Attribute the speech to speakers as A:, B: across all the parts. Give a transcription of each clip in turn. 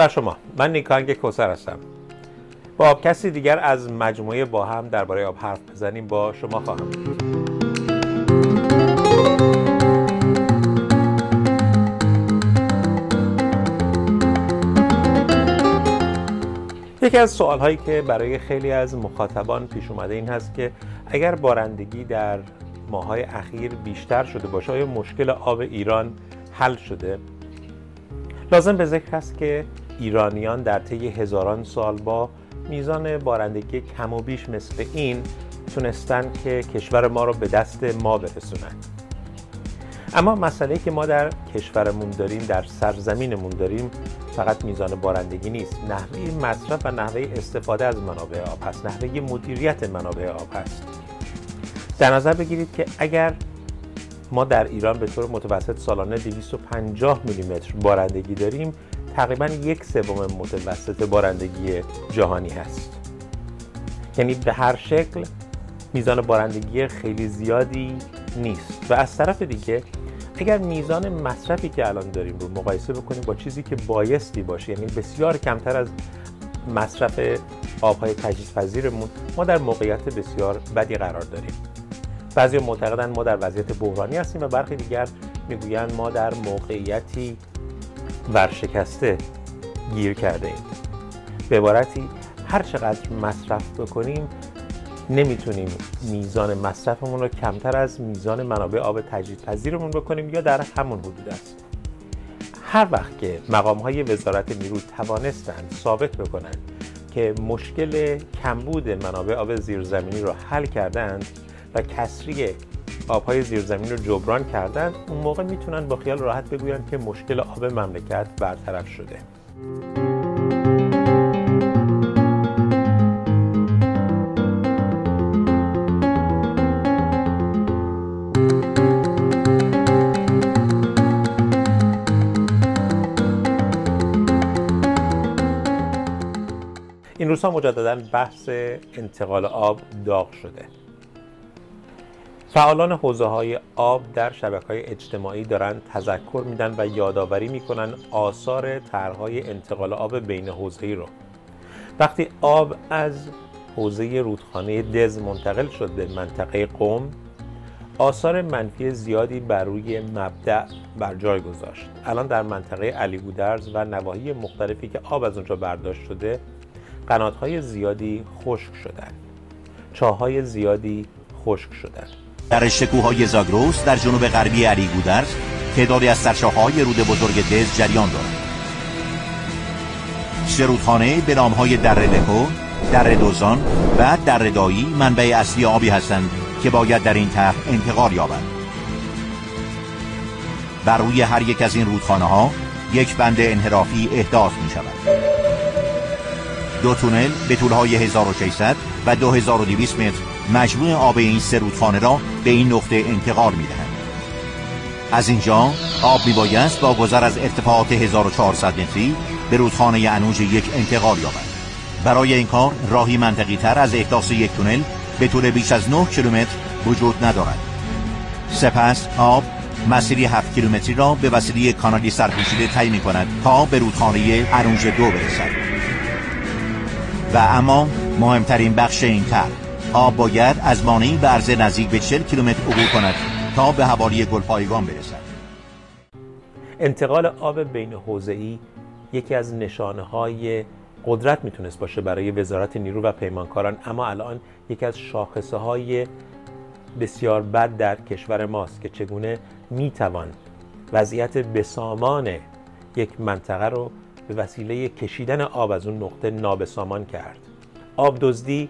A: بر شما. من نیکانگ کوسر هستم. با کسی دیگر از مجموعه با هم درباره آب حرف بزنیم با شما خواهم. یکی از سوال هایی که برای خیلی از مخاطبان پیش اومده این هست که اگر بارندگی در ماهای اخیر بیشتر شده باشه آیا مشکل آب ایران حل شده؟ لازم به ذکر است که ایرانیان در طی هزاران سال با میزان بارندگی کم و بیش مثل این تونستن که کشور ما رو به دست ما برسونن. اما مسئله که ما در کشورمون داریم در سرزمینمون داریم فقط میزان بارندگی نیست. نحوه مصرف و نحوه استفاده از منابع آب هست. نحوه مدیریت منابع آب هست. در نظر بگیرید که اگر ما در ایران به طور متوسط سالانه 250 میلیمتر بارندگی داریم تقریبا یک سوم متوسط بارندگی جهانی هست. یعنی به هر شکل میزان بارندگی خیلی زیادی نیست. و از طرف دیگه اگر میزان مصرفی که الان داریم رو مقایسه بکنیم با چیزی که بایستی باشه یعنی بسیار کمتر از مصرف آبهای تجهیزپذیرمون ما در موقعیت بسیار بدی قرار داریم. بعضی معتقدن ما در وضعیت بحرانی هستیم و برخی دیگر می‌گویند ما در موقعیتی ورشکسته گیر کرده ایم. به عبارتی هر چقدر مصرف بکنیم نمی‌تونیم میزان مصرفمون رو کمتر از میزان منابع آب تجدیدپذیرمون بکنیم یا در همون حدود است. هر وقت که مقام های وزارت نیرو توانستند ثابت بکنند که مشکل کمبود منابع آب زیرزمینی رو حل کردند و کسری آبهای زیرزمین رو جبران کردند اون موقع می‌تونن با خیال راحت بگویند که مشکل آب مملکت برطرف شده. این روزها مجددا بحث انتقال آب داغ شده. فعالان حوزه های آب در شبکه های اجتماعی دارند تذکر میدن و یادآوری می‌کنن آثار طرحهای انتقال آب بین حوزه‌ای رو. وقتی آب از حوزه رودخانه دز منتقل شد به منطقه قوم آثار منفی زیادی بر روی مبدع بر جای گذاشت. الان در منطقه علی بودرز و نواحی مختلفی که آب از اونجا برداشت شده قناتهای زیادی خشک شدن. چاهای زیادی خشک شدن.
B: در شکوهای زاگروس در جنوب غربی علی گودرز تعدادی از سرشاخهای رود بزرگ دز جریان دارد سرودخانه به نامهای در لکو، در دوزان و در دایی منبع اصلی آبی هستند که باید در این طرح انتقال یابند. بر روی هر یک از این رودخانه ها یک بند انحرافی احداث می شود دو تونل به طولهای 1600 و 2200 متر مجموع آب این سه رودخانه را به این نقطه انتقال می دهند. از اینجا آب می بایست با گذر از ارتفاعات 1400 متری به رودخانه انوج یک انتقال یابد. برای این کار راهی منطقی تر از احداث یک تونل به طول بیش از 9 کیلومتر وجود ندارد. سپس آب مسیری 7 کیلومتری را به وسیله کانالی سرپوشیده طی می کند تا به رودخانه انوج دو برسد. و اما مهمترین بخش این طرح آب باید از مانعی به نزدیک به 40 کیلومتر عبور کند تا به حوالی گلپایگان برسد.
A: انتقال آب بین حوزه‌ای یکی از نشانه های قدرت می‌تونست باشه برای وزارت نیرو و پیمانکاران اما الان یکی از شاخصه های بسیار بد در کشور ماست که چگونه می‌توان وضعیت بسامان یک منطقه رو به وسیله کشیدن آب از اون نقطه نابسامان کرد. آب دزدی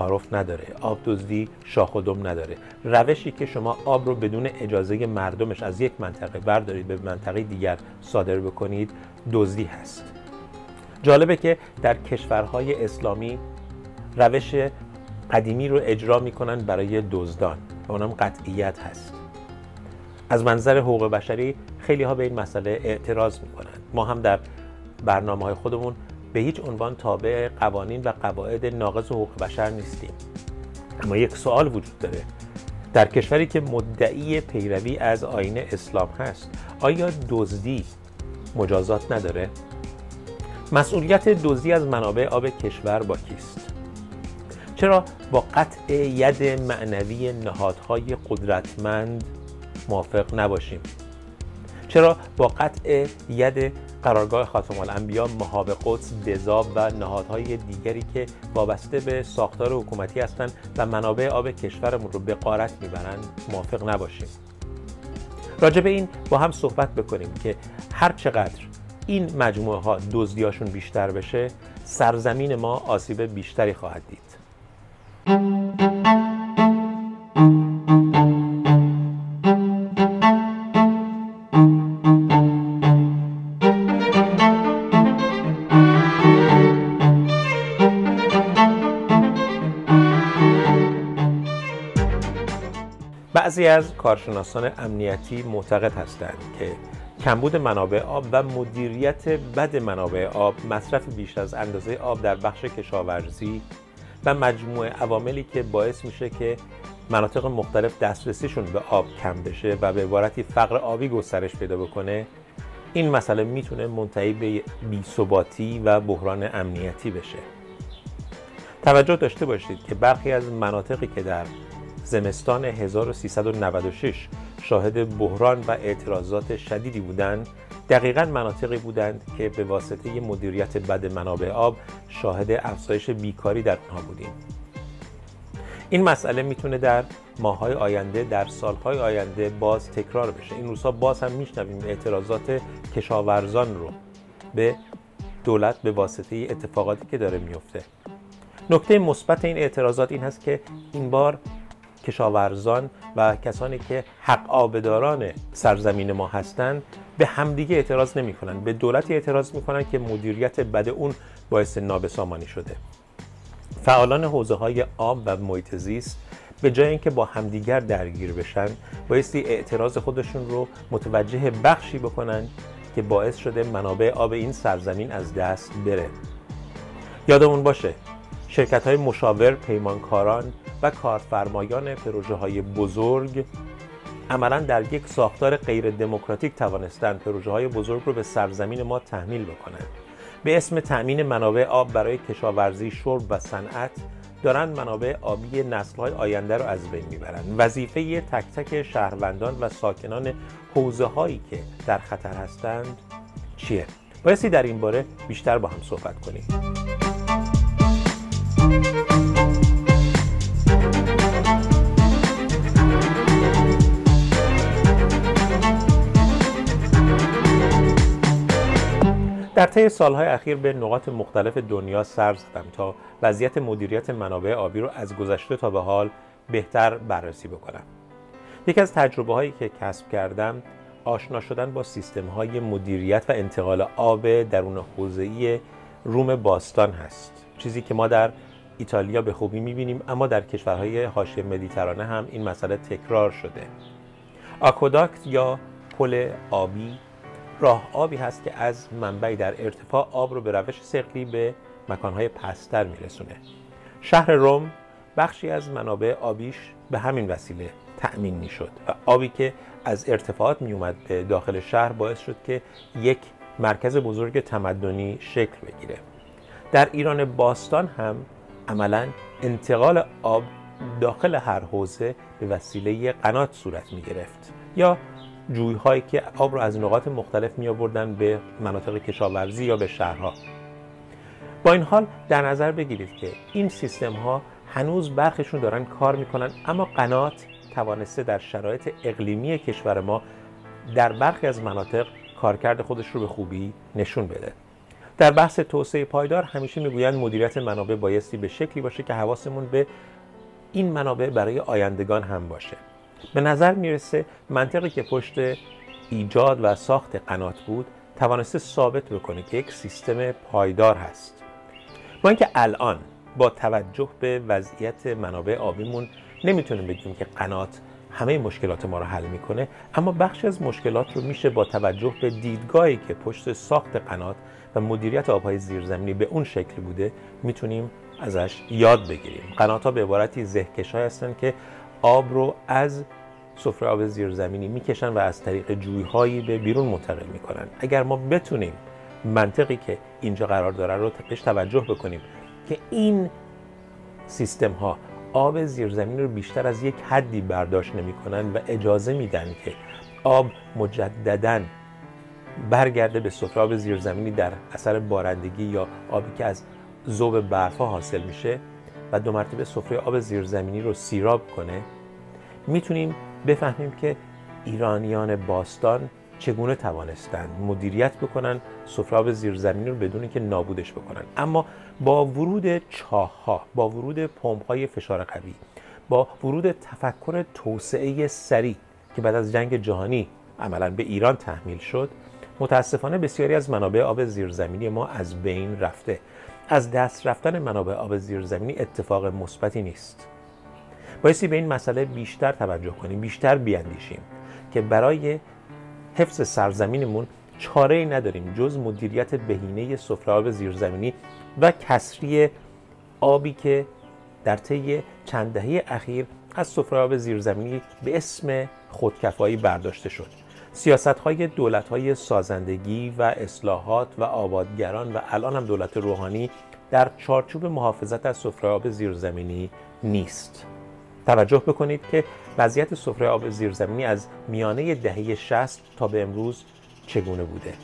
A: تعارف نداره آب دزدی شاخ و دم نداره. روشی که شما آب رو بدون اجازه مردمش از یک منطقه بردارید به منطقه دیگر صادر بکنید دزدی هست. جالبه که در کشورهای اسلامی روش قدیمی رو اجرا می‌کنن برای دزدان و اونم قطعیت هست. از منظر حقوق بشری خیلی ها به این مسئله اعتراض می‌کنن. ما هم در برنامه های خودمون به هیچ عنوان تابع قوانین و قواعد ناقض حقوق بشر نیستیم. اما یک سوال وجود داره. در کشوری که مدعی پیروی از آین اسلام هست آیا دزدی مجازات نداره؟ مسئولیت دزدی از منابع آب کشور با کیست؟ چرا با قطع ید معنوی نهادهای قدرتمند موافق نباشیم؟ چرا با قطع ید قرارگاه خاتم الانبیا مهاب قدس دزاب و نهادهای دیگری که وابسته به ساختار حکومتی هستند و منابع آب کشورمون رو به قارت می‌برند موافق نباشیم. راجع به این با هم صحبت بکنیم که هر چقدر این مجموعه ها دزدیاشون بیشتر بشه سرزمین ما آسیب بیشتری خواهد دید. بعضی از کارشناسان امنیتی معتقد هستند که کمبود منابع آب و مدیریت بد منابع آب، مصرف بیش از اندازه آب در بخش کشاورزی و مجموعه عواملی که باعث میشه که مناطق مختلف دسترسیشون به آب کم بشه و به عبارتی فقر آبی گسترش پیدا بکنه این مسئله می‌تونه منتهی به بیثباتی و بحران امنیتی بشه. توجه داشته باشید که برخی از مناطقی که در زمستان 1396 شاهد بحران و اعتراضات شدیدی بودند. دقیقا مناطقی بودند که به واسطه مدیریت بد منابع آب شاهد افزایش بیکاری در آنها بودیم. این مسئله می‌تونه در ماهای آینده در سالهای آینده باز تکرار بشه. این روزها باز هم میشنویم اعتراضات کشاورزان رو به دولت به واسطه اتفاقاتی که داره میفته نکته مثبت این اعتراضات این هست که این بار کشاورزان و کسانی که حق آبداران سرزمین ما هستند به همدیگه اعتراض نمی کنن. به دولتی اعتراض می کنن که مدیریت بد اون باعث نابسامانی شده فعالان حوزه های آب و محیط زیست به جای اینکه با همدیگر درگیر بشن بایستی اعتراض خودشون رو متوجه بخشی بکنن که باعث شده منابع آب این سرزمین از دست بره یادمون باشه شرکت های مشاور، پیمانکاران و کارفرمایان پروژه های بزرگ عملا در یک ساختار غیر دموکراتیک توانستند پروژه های بزرگ رو به سرزمین ما تحمیل بکنند. به اسم تأمین منابع آب برای کشاورزی، شرب و صنعت دارند منابع آبی نسل‌های آینده رو از بین می‌برند. وظیفه تک تک شهروندان و ساکنان حوزه هایی که در خطر هستند چیه؟ بایستی در این باره بیشتر با هم صحبت کنیم. در طی سالهای اخیر به نقاط مختلف دنیا سر زدم تا وضعیت مدیریت منابع آبی رو از گذشته تا به حال بهتر بررسی بکنم. یکی از تجربه هایی که کسب کردم آشنا شدن با سیستم های مدیریت و انتقال آب درون حوزه‌ای روم باستان هست. چیزی که ما در ایتالیا به خوبی می‌بینیم اما در کشورهای حاشیه مدیترانه هم این مسئله تکرار شده. آکوداکت یا پل آبی راه آبی هست که از منبعی در ارتفاع آب رو به روش سقلی به مکانهای پستر میرسونه. شهر روم بخشی از منابع آبیش به همین وسیله تأمین می‌شد. و آبی که از ارتفاعات میومد به داخل شهر باعث شد که یک مرکز بزرگ تمدنی شکل بگیره. در ایران باستان هم عملا انتقال آب داخل هر حوزه به وسیله قنات صورت می گرفت. یا جویهایی که آب رو از نقاط مختلف می آوردن به مناطق کشاورزی یا به شهرها. با این حال در نظر بگیرید که این سیستم ها هنوز برخشون دارن کار می‌کنن اما قنات توانسته در شرایط اقلیمی کشور ما در برخی از مناطق کارکرد خودش رو به خوبی نشون بده. در بحث توسعه پایدار همیشه می‌گویند مدیریت منابع بایستی به شکلی باشه که حواسمون به این منابع برای آیندگان هم باشه. به نظر می‌رسه منطقی که پشت ایجاد و ساخت قنات بود توانسته ثابت بکنه که یک سیستم پایدار هست. با اینکه الان با توجه به وضعیت منابع آبیمون نمی‌تونیم بگیم که قنات همه مشکلات ما رو حل می‌کنه اما بخشی از مشکلات رو میشه با توجه به دیدگاهی که پشت ساخت قنات و مدیریت آبهای زیرزمینی به اون شکل بوده می‌تونیم ازش یاد بگیریم. قنات ها به عبارتی زهکش هستن که آب رو از سفره آب زیرزمینی می‌کشن و از طریق جویهایی به بیرون منتقل می‌کنن. اگر ما بتونیم منطقی که اینجا قرار داره رو بهش توجه بکنیم که این سیستم ها آب زیرزمین رو بیشتر از یک حدی برداشت نمی کنن و اجازه میدن که آب مجددا برگرده به سفره آب زیرزمینی در اثر بارندگی یا آبی که از ذوب برفها حاصل میشه و دو مرتبه سفره آب زیرزمینی رو سیراب کنه می‌تونیم بفهمیم که ایرانیان باستان چگونه توانستند مدیریت بکنن سفره آب زیرزمینی رو بدون که نابودش بکنن. اما با ورود چاه ها با ورود پمپ های فشار قوی با ورود تفکر توسعه سریع که بعد از جنگ جهانی عملا به ایران تحمیل شد متاسفانه بسیاری از منابع آب زیرزمینی ما از بین رفته. از دست رفتن منابع آب زیرزمینی اتفاق مثبتی نیست. بایستی به این مسئله بیشتر توجه کنیم بیشتر بیاندیشیم که برای حفظ سرزمینمون چاره ای نداریم جز مدیریت بهینه سفره آب زیرزمینی و کسری آبی که در طی چند دهه اخیر از سفره آب زیرزمینی به اسم خودکفایی برداشته شد. سیاست های دولت های سازندگی و اصلاحات و آبادگران و الان هم دولت روحانی در چارچوب محافظت از سفره آب زیرزمینی نیست. توجه بکنید که وضعیت سفره آب زیرزمینی از میانه دهه 60 تا به امروز چگونه بوده؟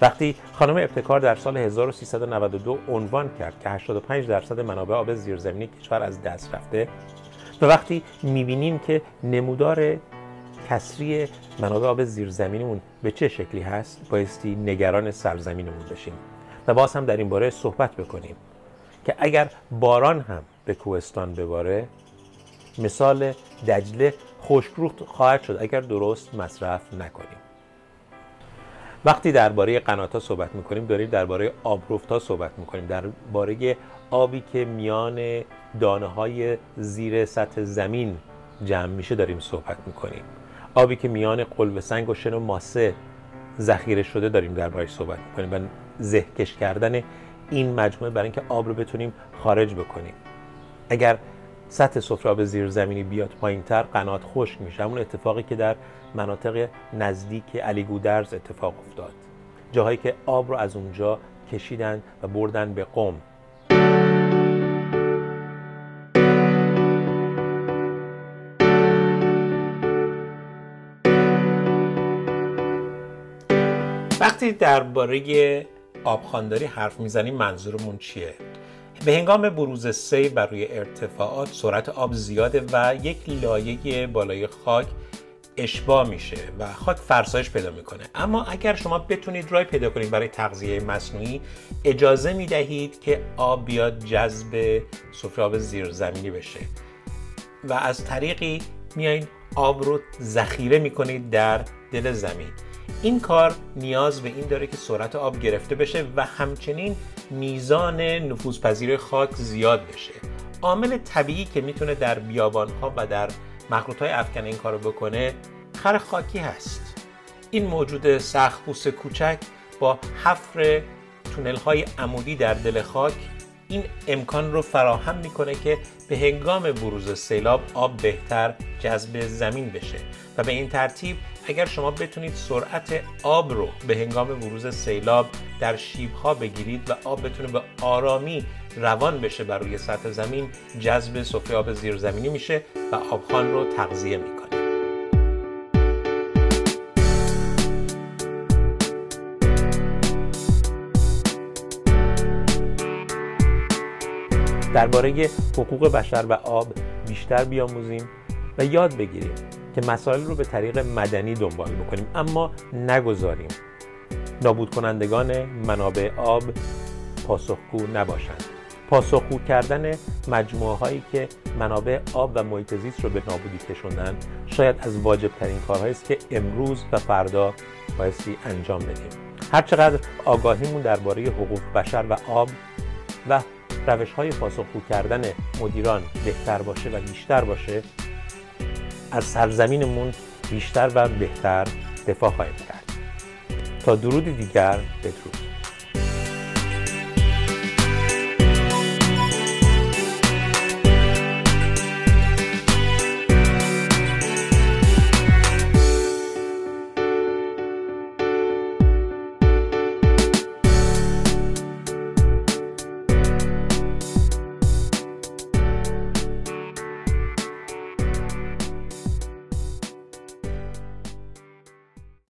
A: وقتی خانم ابتکار در سال 1392 عنوان کرد که 85 درصد منابع آب زیرزمینی کشور از دست رفته و وقتی می‌بینیم که نمودار کسری منابع آب زیرزمینیمون به چه شکلی هست؟ بایستی نگران سرزمینمون بشیم. و باز هم در این باره صحبت بکنیم که اگر باران هم به کوهستان بباره مثال دجله خشکروخت خواهد شد اگر درست مصرف نکنیم. وقتی درباره قناتا صحبت می‌کنیم داریم درباره آبروفتا صحبت می‌کنیم. درباره آبی که میان دانه های زیر سطح زمین جمع میشه داریم صحبت می‌کنیم. آبی که میان قلب سنگ و شن و ماسه ذخیره شده داریم دربارهش صحبت می‌کنیم. و زهکش کردن این مجموعه برای اینکه آب رو بتونیم خارج بکنیم. اگر سطح سفره آب زیرزمینی بیاد پایینتر قنات خشک میشه. همون اتفاقی که در مناطق نزدیک علی گودرز اتفاق افتاد. جاهایی که آب رو از اونجا کشیدن و بردن به قم. وقتی درباره آبخانداری حرف می‌زنیم منظورمون چیه؟ به هنگام بروز سیل بر روی ارتفاعات سرعت آب زیاده و یک لایه بالای خاک اشباع میشه و خاک فرسایش پیدا می‌کنه. اما اگر شما بتونید رای پیدا کنید برای تغذیه مصنوعی اجازه می‌دهید که آب بیاد جذب سفره آب زیرزمینی بشه. و از طریقی میایین آب رو ذخیره می‌کنید در دل زمین. این کار نیاز به این داره که سرعت آب گرفته بشه و همچنین میزان نفوذپذیر خاک زیاد بشه. عامل طبیعی که می‌تونه در بیابان ها و در مخلوط های افکن این کارو بکنه خر خاکی هست. این موجود سخبوس کوچک با حفر تونل های عمودی در دل خاک این امکان رو فراهم می‌کنه که به هنگام بروز سیلاب آب بهتر جذب زمین بشه و به این ترتیب اگر شما بتونید سرعت آب رو به هنگام بروز سیلاب در شیبها بگیرید و آب بتونه به آرامی روان بشه بر روی سطح زمین جذب سفره آب زیرزمینی میشه و آبخان رو تغذیه می‌کنه. درباره حقوق بشر و آب بیشتر بیاموزیم و یاد بگیریم. که مسائل رو به طریق مدنی دنبال بکنیم. اما نگذاریم. نابود کنندگان منابع آب پاسخگو نباشند. پاسخگو کردن مجموعه هایی که منابع آب و محیط زیست رو به نابودی کشوندن شاید از واجب ترین کارهایی است که امروز و فردا بایستی انجام بدیم. هرچقدر آگاهیمون درباره حقوق بشر و آب و روش های پاسخگو کردن مدیران بهتر باشه و بیشتر باشه از سرزمینمون بیشتر و بهتر دفاع خواهیم کرد. تا درود دیگر بدرود.